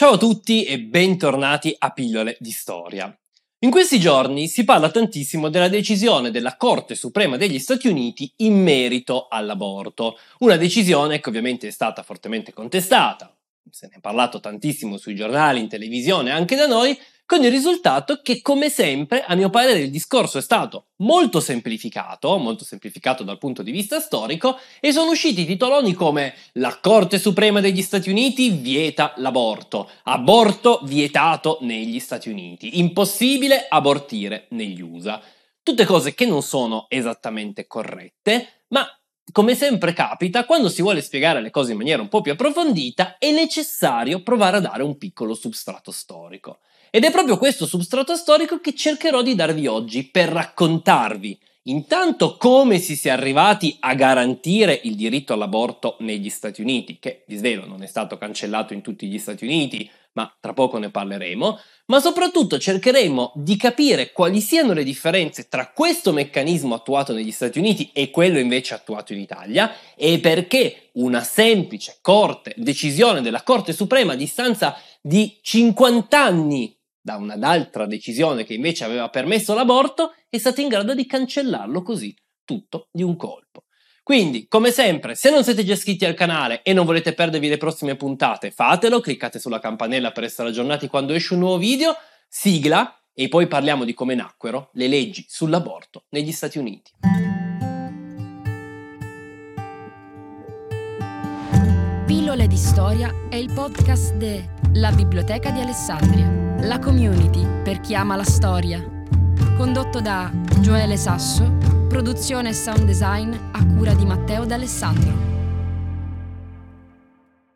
Ciao a tutti e bentornati a Pillole di Storia. In questi giorni si parla tantissimo della decisione della Corte Suprema degli Stati Uniti in merito all'aborto, una decisione che ovviamente è stata fortemente contestata, se ne è parlato tantissimo sui giornali, in televisione, anche da noi, con il risultato che, come sempre, a mio parere il discorso è stato molto semplificato, molto semplificato dal punto di vista storico, e sono usciti titoloni come La Corte Suprema degli Stati Uniti vieta l'aborto, aborto vietato negli Stati Uniti, impossibile abortire negli USA. Tutte cose che non sono esattamente corrette, ma come sempre capita, quando si vuole spiegare le cose in maniera un po' più approfondita, è necessario provare a dare un piccolo substrato storico. Ed è proprio questo substrato storico che cercherò di darvi oggi per raccontarvi intanto come si sia arrivati a garantire il diritto all'aborto negli Stati Uniti, che vi svelo non è stato cancellato in tutti gli Stati Uniti, ma tra poco ne parleremo, ma soprattutto cercheremo di capire quali siano le differenze tra questo meccanismo attuato negli Stati Uniti e quello invece attuato in Italia e perché una semplice corte, decisione della Corte Suprema a distanza di 50 anni da un'altra decisione che invece aveva permesso l'aborto, è stata in grado di cancellarlo così, tutto di un colpo. Quindi, come sempre, se non siete già iscritti al canale e non volete perdervi le prossime puntate, fatelo, cliccate sulla campanella per essere aggiornati quando esce un nuovo video, sigla e poi parliamo di come nacquero le leggi sull'aborto negli Stati Uniti. Pillole di storia è il podcast de La Biblioteca di Alessandria. La community per chi ama la storia. Condotto da Gioele Sasso, produzione e sound design a cura di Matteo D'Alessandro.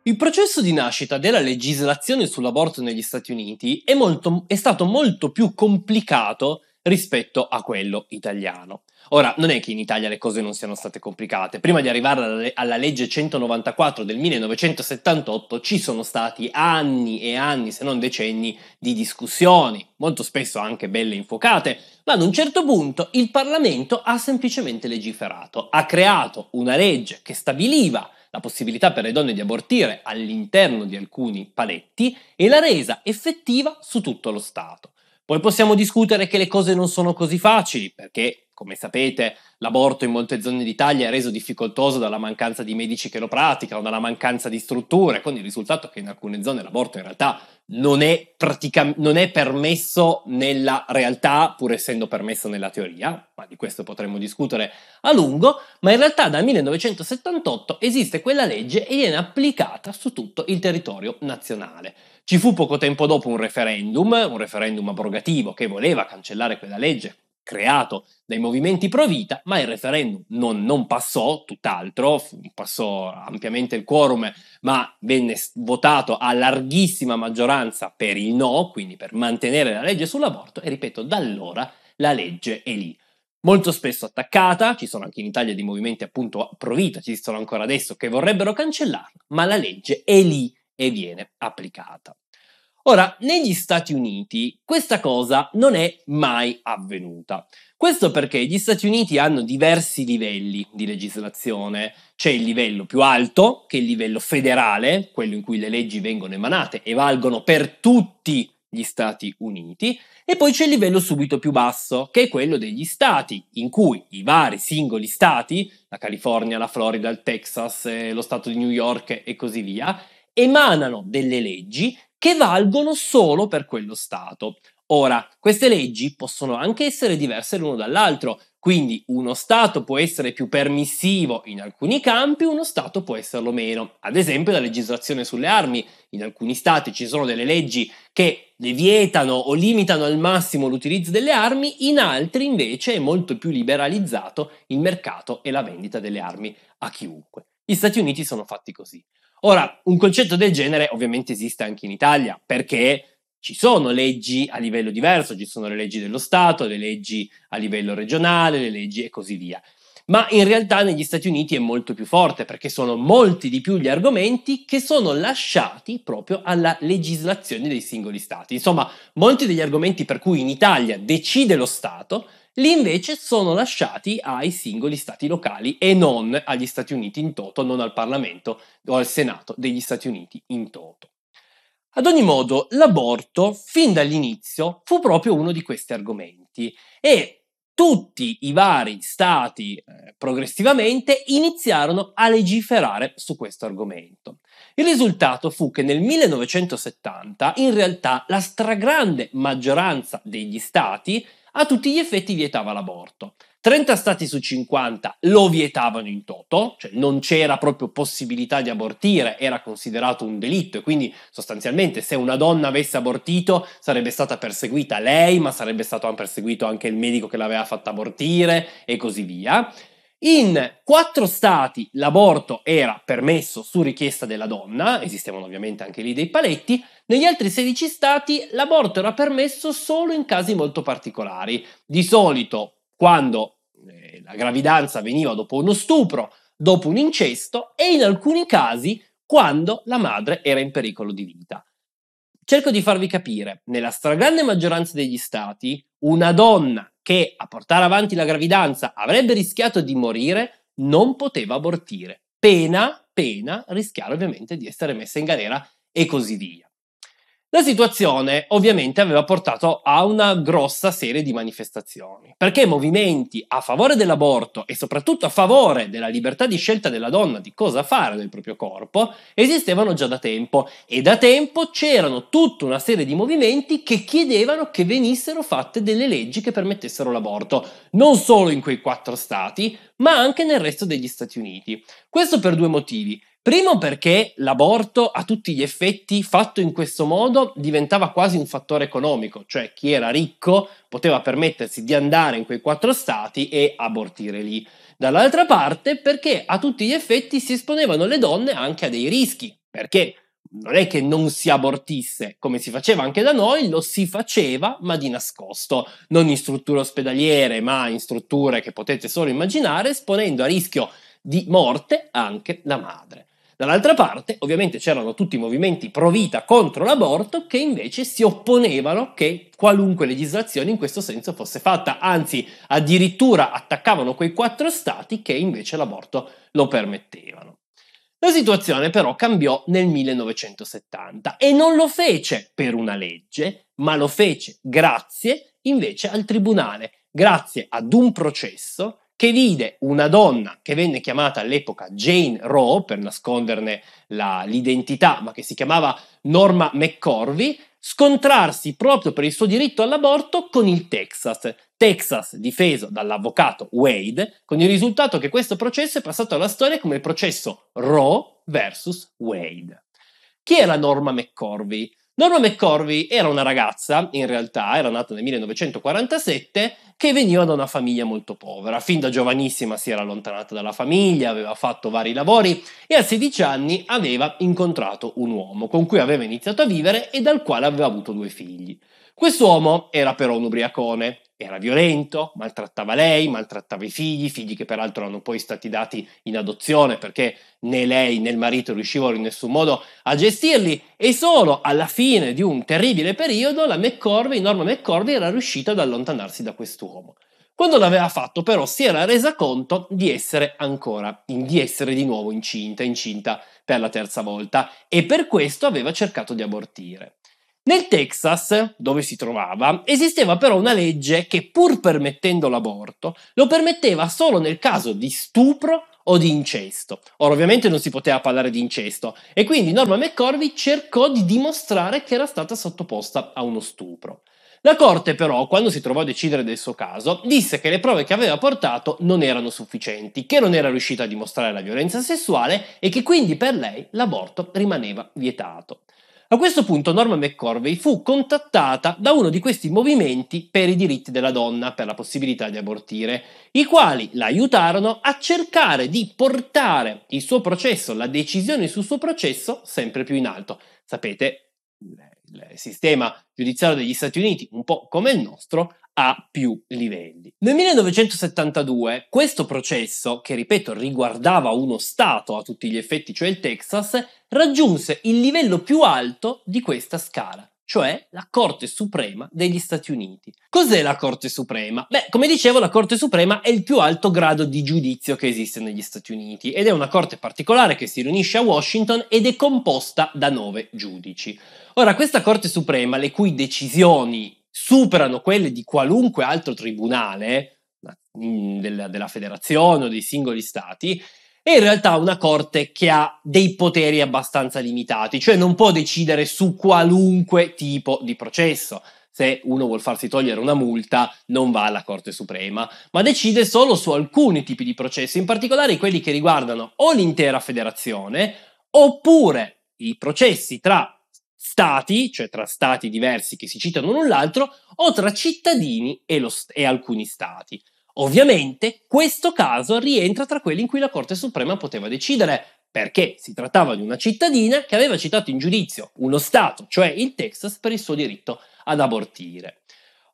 Il processo di nascita della legislazione sull'aborto negli Stati Uniti è, molto, è stato molto più complicato rispetto a quello italiano. Ora, non è che in Italia le cose non siano state complicate. Prima di arrivare alla legge 194 del 1978 ci sono stati anni e anni, se non decenni, di discussioni, molto spesso anche belle infuocate, ma ad un certo punto il Parlamento ha semplicemente legiferato, ha creato una legge che stabiliva la possibilità per le donne di abortire all'interno di alcuni paletti e l'ha resa effettiva su tutto lo Stato. Poi possiamo discutere che le cose non sono così facili, perché, come sapete, l'aborto in molte zone d'Italia è reso difficoltoso dalla mancanza di medici che lo praticano, dalla mancanza di strutture, con il risultato che in alcune zone l'aborto in realtà non è, pratica- non è permesso nella realtà, pur essendo permesso nella teoria, ma di questo potremmo discutere a lungo, ma in realtà dal 1978 esiste quella legge e viene applicata su tutto il territorio nazionale. Ci fu poco tempo dopo un referendum, un referendum abrogativo che voleva cancellare quella legge creato dai movimenti pro vita, ma il referendum non, non passò, tutt'altro, passò ampiamente il quorum, ma venne votato a larghissima maggioranza per il no, quindi per mantenere la legge sull'aborto, e ripeto, da allora la legge è lì. Molto spesso attaccata, ci sono anche in Italia dei movimenti appunto pro vita, ci sono ancora adesso che vorrebbero cancellarla, ma la legge è lì e viene applicata. Ora, negli Stati Uniti questa cosa non è mai avvenuta. Questo perché gli Stati Uniti hanno diversi livelli di legislazione. C'è il livello più alto, che è il livello federale, quello in cui le leggi vengono emanate e valgono per tutti gli Stati Uniti, e poi c'è il livello subito più basso, che è quello degli stati, in cui i vari singoli stati, la California, la Florida, il Texas, lo Stato di New York e così via, emanano delle leggi che valgono solo per quello Stato. Ora, queste leggi possono anche essere diverse l'uno dall'altro, quindi uno Stato può essere più permissivo in alcuni campi, uno Stato può esserlo meno. Ad esempio la legislazione sulle armi. In alcuni Stati ci sono delle leggi che le vietano o limitano al massimo l'utilizzo delle armi, in altri invece è molto più liberalizzato il mercato e la vendita delle armi a chiunque. Gli Stati Uniti sono fatti così. Ora, un concetto del genere ovviamente esiste anche in Italia, perché ci sono leggi a livello diverso, ci sono le leggi dello Stato, le leggi a livello regionale, le leggi e così via. Ma in realtà negli Stati Uniti è molto più forte perché sono molti di più gli argomenti che sono lasciati proprio alla legislazione dei singoli Stati. Insomma, molti degli argomenti per cui in Italia decide lo Stato, lì invece sono lasciati ai singoli Stati locali e non agli Stati Uniti in toto, non al Parlamento o al Senato degli Stati Uniti in toto. Ad ogni modo, l'aborto, fin dall'inizio, fu proprio uno di questi argomenti e tutti i vari stati eh, progressivamente iniziarono a legiferare su questo argomento. Il risultato fu che nel 1970 in realtà la stragrande maggioranza degli stati a tutti gli effetti vietava l'aborto. 30 stati su 50 lo vietavano in toto, cioè non c'era proprio possibilità di abortire, era considerato un delitto e quindi sostanzialmente se una donna avesse abortito sarebbe stata perseguita lei, ma sarebbe stato perseguito anche il medico che l'aveva fatta abortire e così via. In quattro stati l'aborto era permesso su richiesta della donna, esistevano ovviamente anche lì dei paletti, negli altri 16 stati l'aborto era permesso solo in casi molto particolari, di solito quando eh, la gravidanza avveniva dopo uno stupro, dopo un incesto e in alcuni casi quando la madre era in pericolo di vita. Cerco di farvi capire, nella stragrande maggioranza degli stati, una donna che a portare avanti la gravidanza avrebbe rischiato di morire non poteva abortire. Pena, pena, rischiare ovviamente di essere messa in galera e così via. La situazione ovviamente aveva portato a una grossa serie di manifestazioni, perché movimenti a favore dell'aborto e soprattutto a favore della libertà di scelta della donna di cosa fare del proprio corpo esistevano già da tempo e da tempo c'erano tutta una serie di movimenti che chiedevano che venissero fatte delle leggi che permettessero l'aborto, non solo in quei quattro stati, ma anche nel resto degli Stati Uniti. Questo per due motivi. Primo perché l'aborto a tutti gli effetti fatto in questo modo diventava quasi un fattore economico, cioè chi era ricco poteva permettersi di andare in quei quattro stati e abortire lì. Dall'altra parte perché a tutti gli effetti si esponevano le donne anche a dei rischi, perché non è che non si abortisse come si faceva anche da noi, lo si faceva ma di nascosto, non in strutture ospedaliere ma in strutture che potete solo immaginare, esponendo a rischio di morte anche la madre. Dall'altra parte, ovviamente, c'erano tutti i movimenti pro vita contro l'aborto che invece si opponevano che qualunque legislazione in questo senso fosse fatta, anzi addirittura attaccavano quei quattro stati che invece l'aborto lo permettevano. La situazione però cambiò nel 1970 e non lo fece per una legge, ma lo fece grazie invece al tribunale, grazie ad un processo che vide una donna che venne chiamata all'epoca Jane Roe per nasconderne la, l'identità, ma che si chiamava Norma McCorvey, scontrarsi proprio per il suo diritto all'aborto con il Texas. Texas difeso dall'avvocato Wade, con il risultato che questo processo è passato alla storia come il processo Roe versus Wade. Chi era Norma McCorvey? Norma McCorvey era una ragazza, in realtà era nata nel 1947, che veniva da una famiglia molto povera. Fin da giovanissima si era allontanata dalla famiglia, aveva fatto vari lavori e a 16 anni aveva incontrato un uomo con cui aveva iniziato a vivere e dal quale aveva avuto due figli. Quest'uomo era però un ubriacone, era violento, maltrattava lei, maltrattava i figli, figli che peraltro erano poi stati dati in adozione perché né lei né il marito riuscivano in nessun modo a gestirli e solo alla fine di un terribile periodo la McCorvey, Norma McCorvey era riuscita ad allontanarsi da quest'uomo. Quando l'aveva fatto però si era resa conto di essere ancora, di essere di nuovo incinta, incinta per la terza volta e per questo aveva cercato di abortire. Nel Texas, dove si trovava, esisteva però una legge che pur permettendo l'aborto, lo permetteva solo nel caso di stupro o di incesto. Ora ovviamente non si poteva parlare di incesto e quindi Norma McCorvey cercò di dimostrare che era stata sottoposta a uno stupro. La Corte però, quando si trovò a decidere del suo caso, disse che le prove che aveva portato non erano sufficienti, che non era riuscita a dimostrare la violenza sessuale e che quindi per lei l'aborto rimaneva vietato. A questo punto Norma McCorvey fu contattata da uno di questi movimenti per i diritti della donna, per la possibilità di abortire, i quali la aiutarono a cercare di portare il suo processo, la decisione sul suo processo, sempre più in alto. Sapete, il sistema giudiziario degli Stati Uniti, un po' come il nostro, ha più livelli. Nel 1972 questo processo, che ripeto riguardava uno Stato a tutti gli effetti, cioè il Texas, raggiunse il livello più alto di questa scala, cioè la Corte Suprema degli Stati Uniti. Cos'è la Corte Suprema? Beh, come dicevo, la Corte Suprema è il più alto grado di giudizio che esiste negli Stati Uniti ed è una corte particolare che si riunisce a Washington ed è composta da nove giudici. Ora, questa Corte Suprema, le cui decisioni superano quelle di qualunque altro tribunale mm, della, della federazione o dei singoli stati, è in realtà una corte che ha dei poteri abbastanza limitati, cioè non può decidere su qualunque tipo di processo. Se uno vuole farsi togliere una multa, non va alla Corte Suprema, ma decide solo su alcuni tipi di processi, in particolare quelli che riguardano o l'intera federazione, oppure i processi tra stati, cioè tra stati diversi che si citano l'un l'altro, o tra cittadini e, st- e alcuni stati. Ovviamente questo caso rientra tra quelli in cui la Corte Suprema poteva decidere, perché si trattava di una cittadina che aveva citato in giudizio uno Stato, cioè il Texas, per il suo diritto ad abortire.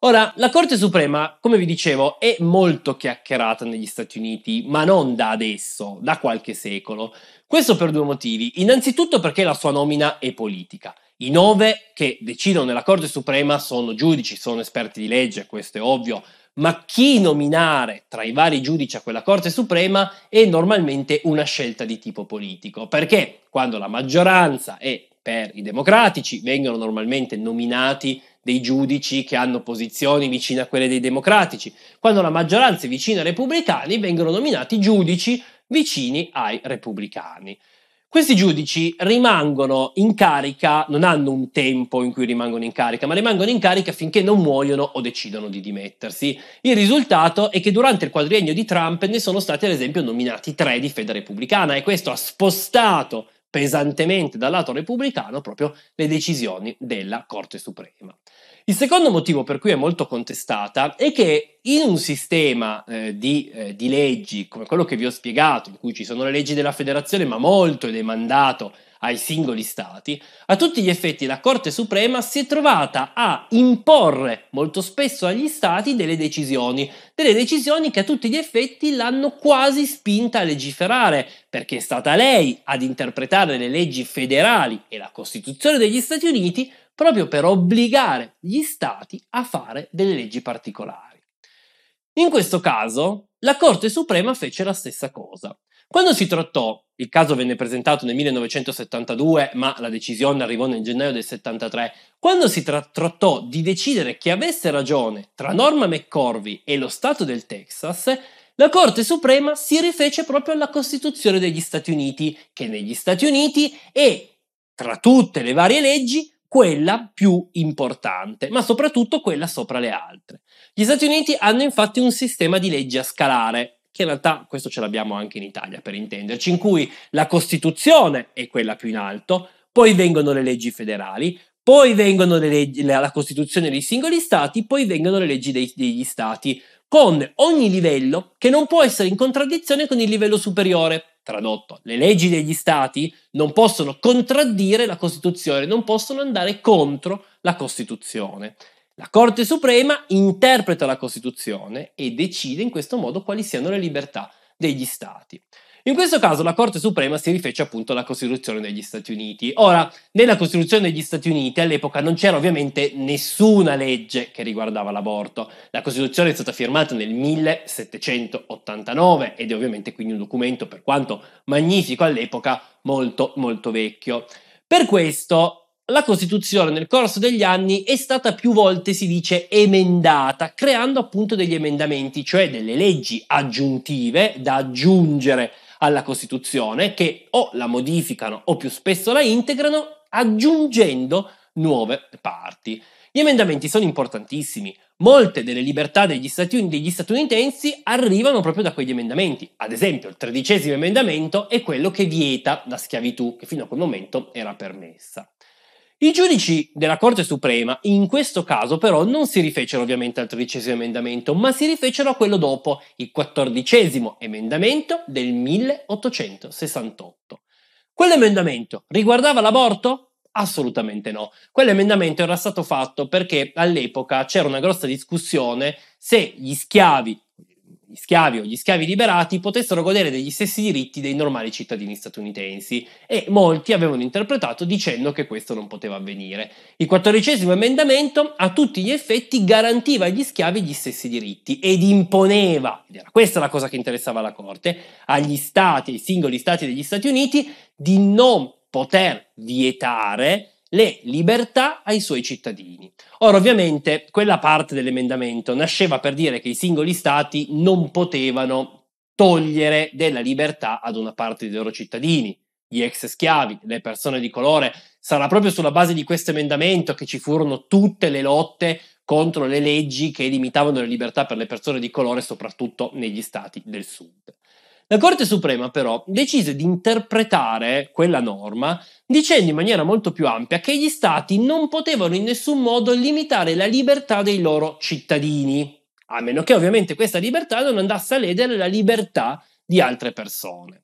Ora, la Corte Suprema, come vi dicevo, è molto chiacchierata negli Stati Uniti, ma non da adesso, da qualche secolo. Questo per due motivi. Innanzitutto perché la sua nomina è politica. I nove che decidono nella Corte Suprema sono giudici, sono esperti di legge, questo è ovvio, ma chi nominare tra i vari giudici a quella Corte Suprema è normalmente una scelta di tipo politico, perché quando la maggioranza è per i democratici vengono normalmente nominati dei giudici che hanno posizioni vicine a quelle dei democratici, quando la maggioranza è vicina ai repubblicani vengono nominati giudici vicini ai repubblicani. Questi giudici rimangono in carica, non hanno un tempo in cui rimangono in carica, ma rimangono in carica finché non muoiono o decidono di dimettersi. Il risultato è che durante il quadriennio di Trump ne sono stati ad esempio nominati tre di fede repubblicana e questo ha spostato pesantemente dal lato repubblicano proprio le decisioni della Corte Suprema. Il secondo motivo per cui è molto contestata è che in un sistema eh, di, eh, di, leggi come quello che vi ho spiegato, in cui ci sono le leggi della federazione, ma molto è demandato ai singoli stati, a tutti gli effetti la Corte Suprema si è trovata a imporre molto spesso agli stati delle decisioni, delle decisioni che a tutti gli effetti l'hanno quasi spinta a legiferare, perché è stata lei ad interpretare le leggi federali e la Costituzione degli Stati Uniti proprio per obbligare gli stati a fare delle leggi particolari. In questo caso, la Corte Suprema fece la stessa cosa. Quando si trattò, il caso venne presentato nel 1972, ma la decisione arrivò nel gennaio del 73, quando si tra- trattò di decidere chi avesse ragione tra Norma McCorvey e lo Stato del Texas, la Corte Suprema si rifece proprio alla Costituzione degli Stati Uniti, che negli Stati Uniti è, tra tutte le varie leggi, quella più importante, ma soprattutto quella sopra le altre. Gli Stati Uniti hanno infatti un sistema di leggi a scalare, che in realtà questo ce l'abbiamo anche in Italia per intenderci, in cui la Costituzione è quella più in alto, poi vengono le leggi federali, poi vengono le leggi, la Costituzione dei singoli stati, poi vengono le leggi dei, degli stati, con ogni livello che non può essere in contraddizione con il livello superiore. Tradotto, le leggi degli stati non possono contraddire la Costituzione, non possono andare contro la Costituzione. La Corte Suprema interpreta la Costituzione e decide in questo modo quali siano le libertà degli stati. In questo caso la Corte Suprema si rifece appunto alla Costituzione degli Stati Uniti. Ora, nella Costituzione degli Stati Uniti all'epoca non c'era ovviamente nessuna legge che riguardava l'aborto. La Costituzione è stata firmata nel 1789 ed è ovviamente quindi un documento, per quanto magnifico all'epoca, molto molto vecchio. Per questo la Costituzione nel corso degli anni è stata più volte, si dice, emendata, creando appunto degli emendamenti, cioè delle leggi aggiuntive da aggiungere alla Costituzione che o la modificano o più spesso la integrano aggiungendo nuove parti. Gli emendamenti sono importantissimi. Molte delle libertà degli, stati, degli statunitensi arrivano proprio da quegli emendamenti. Ad esempio, il tredicesimo emendamento è quello che vieta la schiavitù, che fino a quel momento era permessa. I giudici della Corte Suprema in questo caso però non si rifecero ovviamente al tredicesimo emendamento, ma si rifecero a quello dopo, il quattordicesimo emendamento del 1868. Quell'emendamento riguardava l'aborto? Assolutamente no. Quell'emendamento era stato fatto perché all'epoca c'era una grossa discussione se gli schiavi gli schiavi o gli schiavi liberati potessero godere degli stessi diritti dei normali cittadini statunitensi e molti avevano interpretato dicendo che questo non poteva avvenire. Il quattordicesimo emendamento a tutti gli effetti garantiva agli schiavi gli stessi diritti ed imponeva, ed era questa la cosa che interessava alla Corte, agli stati, ai singoli stati degli Stati Uniti di non poter vietare le libertà ai suoi cittadini. Ora, ovviamente, quella parte dell'emendamento nasceva per dire che i singoli stati non potevano togliere della libertà ad una parte dei loro cittadini, gli ex schiavi, le persone di colore. Sarà proprio sulla base di questo emendamento che ci furono tutte le lotte contro le leggi che limitavano le libertà per le persone di colore, soprattutto negli stati del sud. La Corte Suprema però decise di interpretare quella norma dicendo in maniera molto più ampia che gli stati non potevano in nessun modo limitare la libertà dei loro cittadini, a meno che ovviamente questa libertà non andasse a ledere la libertà di altre persone.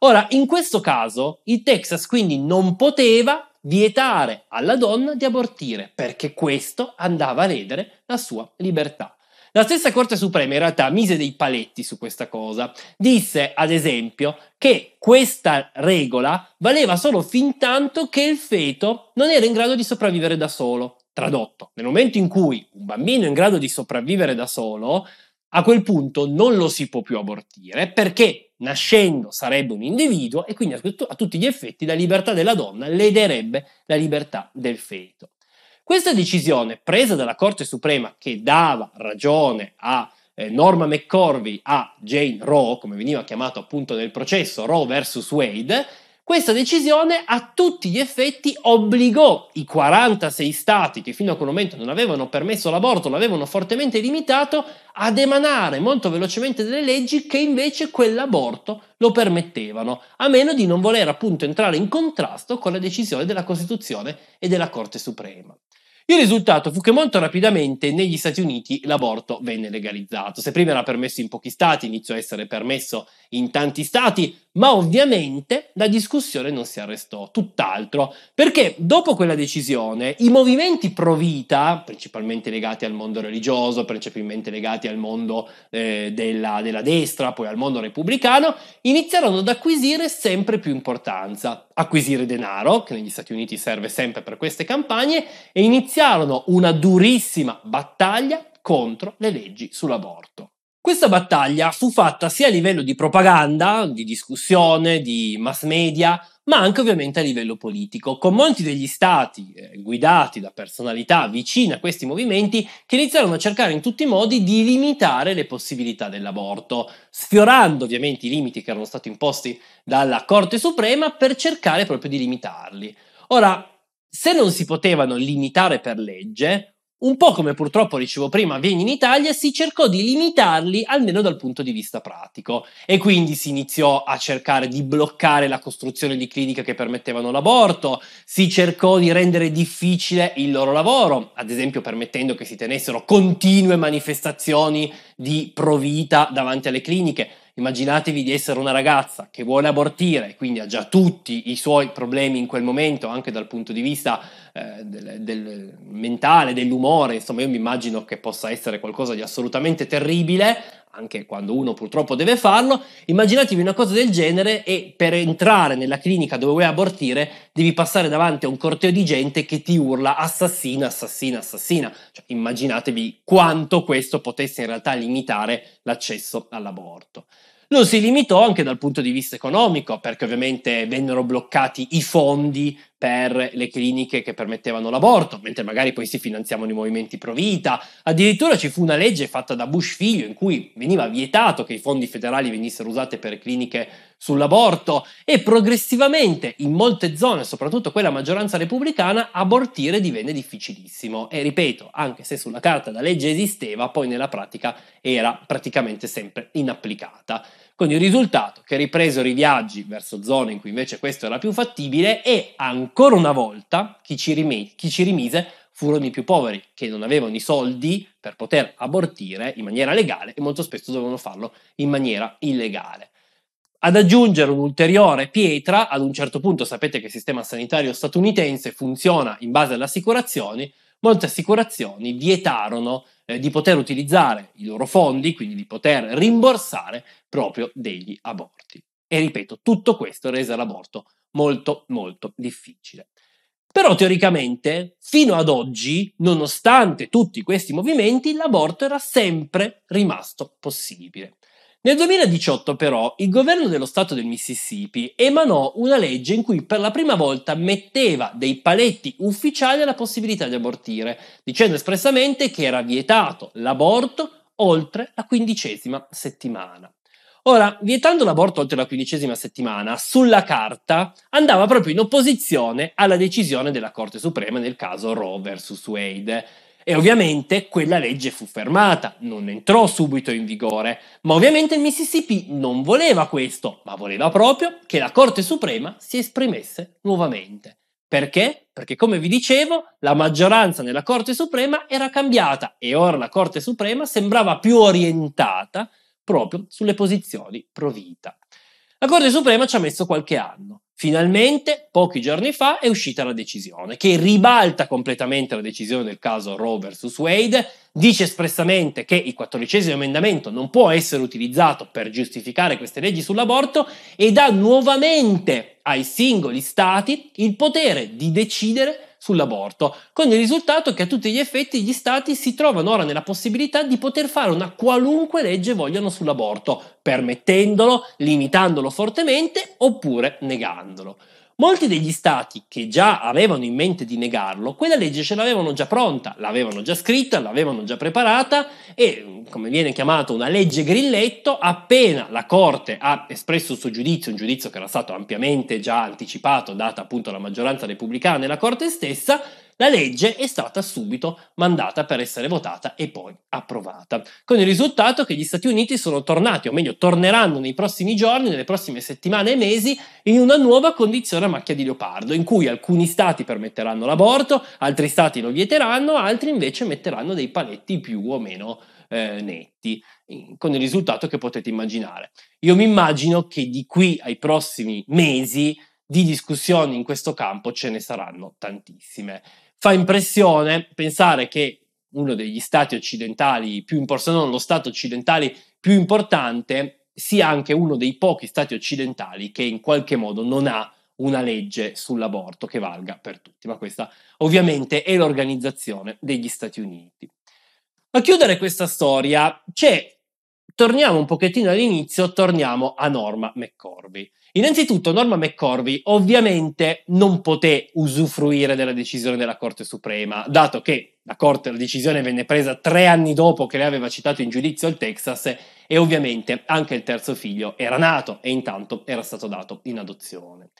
Ora, in questo caso, il Texas quindi non poteva vietare alla donna di abortire perché questo andava a ledere la sua libertà. La stessa Corte Suprema in realtà mise dei paletti su questa cosa. Disse, ad esempio, che questa regola valeva solo fin tanto che il feto non era in grado di sopravvivere da solo. Tradotto, nel momento in cui un bambino è in grado di sopravvivere da solo, a quel punto non lo si può più abortire perché nascendo sarebbe un individuo e quindi a tutti gli effetti la libertà della donna lederebbe la libertà del feto. Questa decisione presa dalla Corte Suprema che dava ragione a eh, Norma McCorvey a Jane Roe, come veniva chiamato appunto nel processo Roe vs. Wade, questa decisione a tutti gli effetti obbligò i 46 stati che fino a quel momento non avevano permesso l'aborto, l'avevano fortemente limitato, ad emanare molto velocemente delle leggi che invece quell'aborto lo permettevano, a meno di non voler appunto entrare in contrasto con la decisione della Costituzione e della Corte Suprema. Il risultato fu che molto rapidamente negli Stati Uniti l'aborto venne legalizzato. Se prima era permesso in pochi stati, iniziò a essere permesso in tanti stati, ma ovviamente la discussione non si arrestò, tutt'altro, perché dopo quella decisione i movimenti pro vita, principalmente legati al mondo religioso, principalmente legati al mondo eh, della, della destra, poi al mondo repubblicano, iniziarono ad acquisire sempre più importanza, acquisire denaro, che negli Stati Uniti serve sempre per queste campagne, e iniziarono una durissima battaglia contro le leggi sull'aborto. Questa battaglia fu fatta sia a livello di propaganda, di discussione, di mass media, ma anche ovviamente a livello politico, con molti degli stati eh, guidati da personalità vicine a questi movimenti che iniziarono a cercare in tutti i modi di limitare le possibilità dell'aborto, sfiorando ovviamente i limiti che erano stati imposti dalla Corte Suprema per cercare proprio di limitarli. Ora, se non si potevano limitare per legge, un po' come purtroppo dicevo prima avviene in Italia, si cercò di limitarli almeno dal punto di vista pratico e quindi si iniziò a cercare di bloccare la costruzione di cliniche che permettevano l'aborto, si cercò di rendere difficile il loro lavoro, ad esempio permettendo che si tenessero continue manifestazioni di provita davanti alle cliniche. Immaginatevi di essere una ragazza che vuole abortire, quindi ha già tutti i suoi problemi in quel momento, anche dal punto di vista eh, del, del, mentale, dell'umore, insomma io mi immagino che possa essere qualcosa di assolutamente terribile, anche quando uno purtroppo deve farlo. Immaginatevi una cosa del genere e per entrare nella clinica dove vuoi abortire devi passare davanti a un corteo di gente che ti urla assassina, assassina, assassina. Cioè, immaginatevi quanto questo potesse in realtà limitare l'accesso all'aborto. Lo si limitò anche dal punto di vista economico, perché ovviamente vennero bloccati i fondi per le cliniche che permettevano l'aborto, mentre magari poi si finanziavano i movimenti pro vita. Addirittura ci fu una legge fatta da Bush figlio in cui veniva vietato che i fondi federali venissero usati per cliniche sull'aborto e progressivamente in molte zone, soprattutto quella maggioranza repubblicana, abortire divenne difficilissimo. E ripeto, anche se sulla carta la legge esisteva, poi nella pratica era praticamente sempre inapplicata con il risultato che ripresero i viaggi verso zone in cui invece questo era più fattibile e ancora una volta chi ci, rimise, chi ci rimise furono i più poveri che non avevano i soldi per poter abortire in maniera legale e molto spesso dovevano farlo in maniera illegale. Ad aggiungere un'ulteriore pietra, ad un certo punto sapete che il sistema sanitario statunitense funziona in base alle assicurazioni, molte assicurazioni vietarono eh, di poter utilizzare i loro fondi, quindi di poter rimborsare proprio degli aborti. E ripeto, tutto questo rese l'aborto molto molto difficile. Però teoricamente, fino ad oggi, nonostante tutti questi movimenti, l'aborto era sempre rimasto possibile. Nel 2018 però il governo dello stato del Mississippi emanò una legge in cui per la prima volta metteva dei paletti ufficiali alla possibilità di abortire, dicendo espressamente che era vietato l'aborto oltre la quindicesima settimana. Ora, vietando l'aborto oltre la quindicesima settimana, sulla carta andava proprio in opposizione alla decisione della Corte Suprema nel caso Roe vs. Wade, e ovviamente quella legge fu fermata, non entrò subito in vigore, ma ovviamente il Mississippi non voleva questo, ma voleva proprio che la Corte Suprema si esprimesse nuovamente. Perché? Perché come vi dicevo, la maggioranza nella Corte Suprema era cambiata e ora la Corte Suprema sembrava più orientata proprio sulle posizioni pro vita. La Corte Suprema ci ha messo qualche anno. Finalmente, pochi giorni fa, è uscita la decisione che ribalta completamente la decisione del caso Roe vs. Wade, dice espressamente che il quattordicesimo emendamento non può essere utilizzato per giustificare queste leggi sull'aborto e dà nuovamente ai singoli stati il potere di decidere sull'aborto, con il risultato che a tutti gli effetti gli stati si trovano ora nella possibilità di poter fare una qualunque legge vogliano sull'aborto, permettendolo, limitandolo fortemente oppure negandolo. Molti degli stati che già avevano in mente di negarlo, quella legge ce l'avevano già pronta, l'avevano già scritta, l'avevano già preparata e, come viene chiamato, una legge grilletto, appena la Corte ha espresso il suo giudizio, un giudizio che era stato ampiamente già anticipato, data appunto la maggioranza repubblicana nella Corte stessa, la legge è stata subito mandata per essere votata e poi approvata, con il risultato che gli Stati Uniti sono tornati, o meglio torneranno nei prossimi giorni, nelle prossime settimane e mesi, in una nuova condizione a macchia di leopardo, in cui alcuni stati permetteranno l'aborto, altri stati lo vieteranno, altri invece metteranno dei paletti più o meno eh, netti, con il risultato che potete immaginare. Io mi immagino che di qui ai prossimi mesi di discussioni in questo campo ce ne saranno tantissime fa impressione pensare che uno degli stati occidentali più importanti, se non lo stato occidentale più importante, sia anche uno dei pochi stati occidentali che in qualche modo non ha una legge sull'aborto che valga per tutti, ma questa ovviamente è l'organizzazione degli Stati Uniti. A chiudere questa storia c'è, torniamo un pochettino all'inizio, torniamo a Norma McCorvey. Innanzitutto Norma McCorvey ovviamente non poté usufruire della decisione della Corte Suprema, dato che la, Corte, la decisione venne presa tre anni dopo che lei aveva citato in giudizio il Texas e ovviamente anche il terzo figlio era nato e intanto era stato dato in adozione.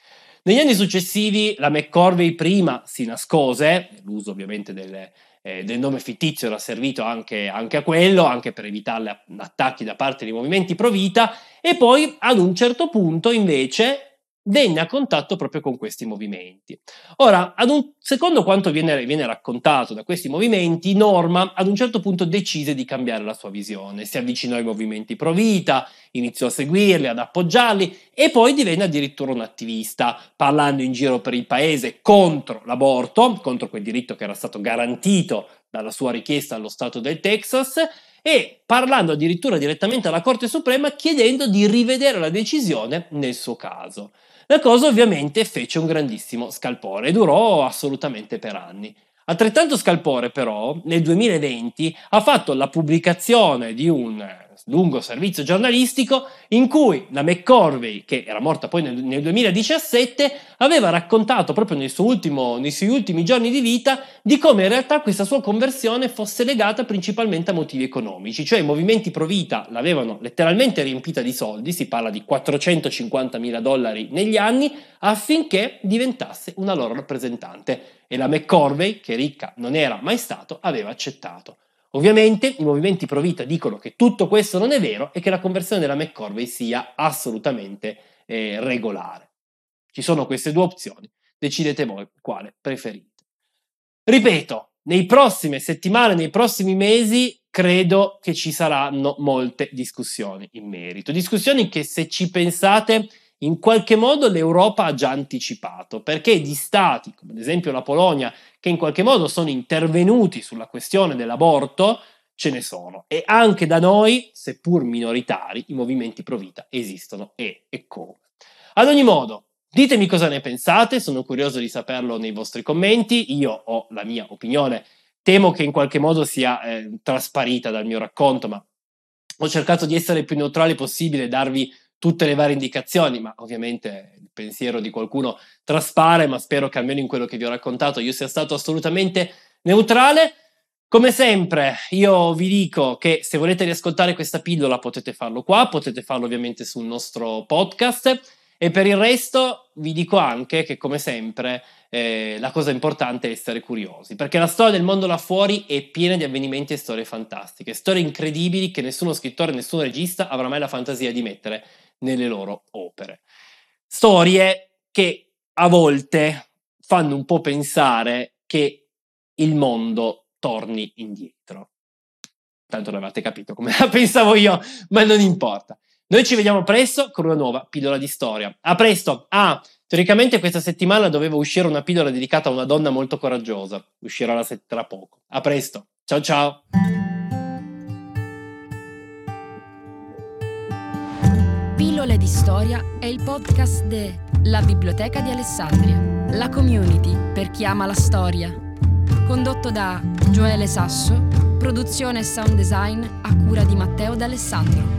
Negli anni successivi la McCorvey prima si nascose, l'uso ovviamente delle, eh, del nome fittizio era servito anche, anche, a quello, anche per evitare attacchi da parte dei movimenti pro vita, e poi ad un certo punto invece venne a contatto proprio con questi movimenti. Ora, un, secondo quanto viene, viene, raccontato da questi movimenti, Norma ad un certo punto decise di cambiare la sua visione, si avvicinò ai movimenti pro vita, iniziò a seguirli, ad appoggiarli e poi divenne addirittura un attivista, parlando in giro per il paese contro l'aborto, contro quel diritto che era stato garantito dalla sua richiesta allo Stato del Texas e parlando addirittura direttamente alla Corte Suprema chiedendo di rivedere la decisione nel suo caso. La cosa ovviamente fece un grandissimo scalpore e durò assolutamente per anni. Altrettanto scalpore però nel 2020 ha fatto la pubblicazione di un lungo servizio giornalistico in cui la McCorvey, che era morta poi nel, nel 2017, aveva raccontato proprio nel ultimo, nei suoi ultimi giorni di vita di come in realtà questa sua conversione fosse legata principalmente a motivi economici, cioè i movimenti pro vita l'avevano letteralmente riempita di soldi, si parla di 450 mila dollari negli anni, affinché diventasse una loro rappresentante e la McCorvey, che ricca non era mai stato, aveva accettato. Ovviamente i movimenti pro vita dicono che tutto questo non è vero e che la conversione della McCorvey sia assolutamente eh, regolare. Ci sono queste due opzioni, decidete voi quale preferite. Ripeto, nei prossime settimane, nei prossimi mesi, credo che ci saranno molte discussioni in merito. Discussioni che se ci pensate in qualche modo l'Europa ha già anticipato, perché di stati, come ad esempio la Polonia, che in qualche modo sono intervenuti sulla questione dell'aborto, ce ne sono. E anche da noi, seppur minoritari, i movimenti pro vita esistono e, e come. Ad ogni modo, ditemi cosa ne pensate, sono curioso di saperlo nei vostri commenti, io ho la mia opinione, temo che in qualche modo sia eh, trasparita dal mio racconto, ma ho cercato di essere il più neutrale possibile, darvi tutte le varie indicazioni, ma ovviamente il pensiero di qualcuno traspare, ma spero che almeno in quello che vi ho raccontato io sia stato assolutamente neutrale. Come sempre, io vi dico che se volete riascoltare questa pillola potete farlo qua, potete farlo ovviamente sul nostro podcast e per il resto vi dico anche che come sempre eh, la cosa importante è essere curiosi, perché la storia del mondo là fuori è piena di avvenimenti e storie fantastiche, storie incredibili che nessuno scrittore, nessun regista avrà mai la fantasia di mettere nelle loro opere. Storie che a volte fanno un po' pensare che il mondo torni indietro. Tanto l'avete capito come la pensavo io, ma non importa. Noi ci vediamo presto con una nuova pillola di storia. A presto! Ah, teoricamente questa settimana doveva uscire una pillola dedicata a una donna molto coraggiosa. Uscirà tra poco. A presto. Ciao ciao! Pillole di Storia è il podcast de La Biblioteca di Alessandria, la community per chi ama la storia. Condotto da Gioele Sasso, produzione e sound design a cura di Matteo D'Alessandro.